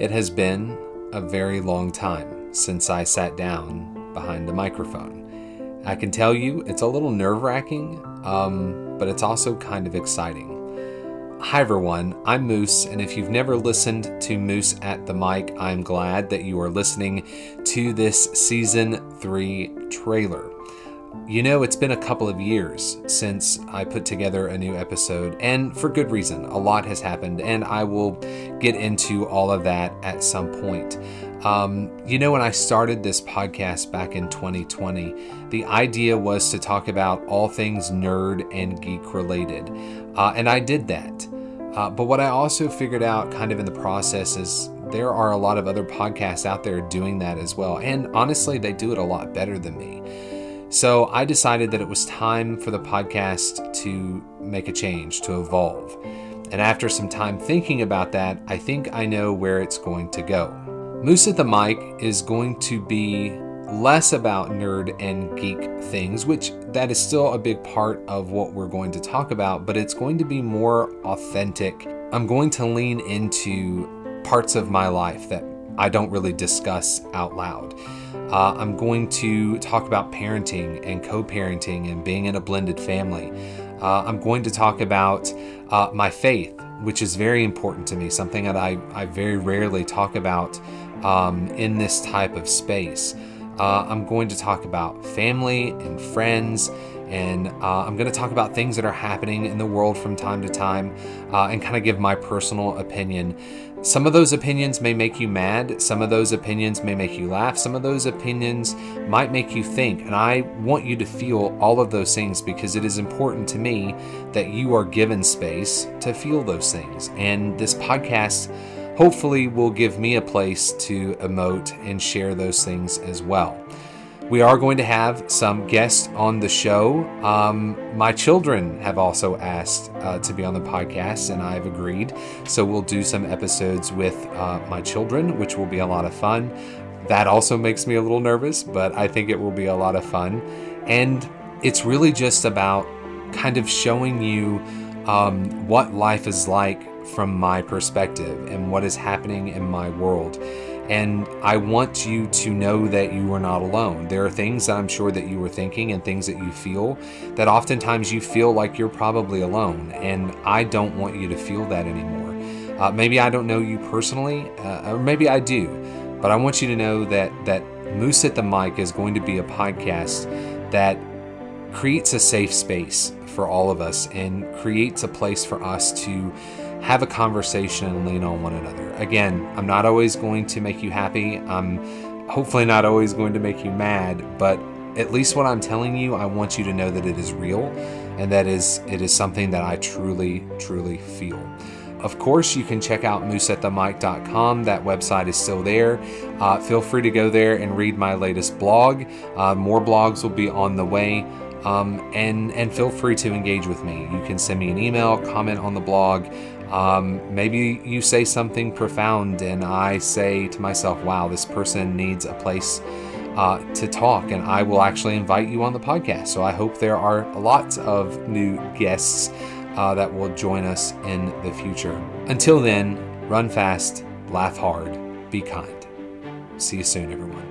It has been a very long time since I sat down behind a microphone. I can tell you it's a little nerve wracking, um, but it's also kind of exciting. Hi everyone, I'm Moose, and if you've never listened to Moose at the Mic, I'm glad that you are listening to this season 3 trailer. You know, it's been a couple of years since I put together a new episode, and for good reason. A lot has happened, and I will get into all of that at some point. Um, you know, when I started this podcast back in 2020, the idea was to talk about all things nerd and geek related, uh, and I did that. Uh, but what I also figured out kind of in the process is there are a lot of other podcasts out there doing that as well, and honestly, they do it a lot better than me. So I decided that it was time for the podcast to make a change, to evolve. And after some time thinking about that, I think I know where it's going to go. Moose at the Mic is going to be less about nerd and geek things, which that is still a big part of what we're going to talk about, but it's going to be more authentic. I'm going to lean into parts of my life that I don't really discuss out loud. Uh, I'm going to talk about parenting and co parenting and being in a blended family. Uh, I'm going to talk about uh, my faith, which is very important to me, something that I, I very rarely talk about um, in this type of space. Uh, I'm going to talk about family and friends and uh, I'm going to talk about things that are happening in the world from time to time uh, and kind of give my personal opinion. Some of those opinions may make you mad, some of those opinions may make you laugh, some of those opinions might make you think, and I want you to feel all of those things because it is important to me that you are given space to feel those things. And this podcast hopefully will give me a place to emote and share those things as well. We are going to have some guests on the show. Um, my children have also asked uh, to be on the podcast, and I've agreed. So we'll do some episodes with uh, my children, which will be a lot of fun. That also makes me a little nervous, but I think it will be a lot of fun. And it's really just about kind of showing you um, what life is like from my perspective and what is happening in my world. And I want you to know that you are not alone. There are things I'm sure that you are thinking and things that you feel that oftentimes you feel like you're probably alone. And I don't want you to feel that anymore. Uh, maybe I don't know you personally, uh, or maybe I do, but I want you to know that that Moose at the Mic is going to be a podcast that creates a safe space for all of us and creates a place for us to have a conversation and lean on one another. Again, I'm not always going to make you happy. I'm hopefully not always going to make you mad, but at least what I'm telling you, I want you to know that it is real and that is it is something that I truly truly feel. Of course, you can check out mooseatthemic.com. That website is still there. Uh, feel free to go there and read my latest blog. Uh, more blogs will be on the way. Um, and and feel free to engage with me. You can send me an email, comment on the blog. Um, maybe you say something profound, and I say to myself, wow, this person needs a place uh, to talk, and I will actually invite you on the podcast. So I hope there are lots of new guests uh, that will join us in the future. Until then, run fast, laugh hard, be kind. See you soon, everyone.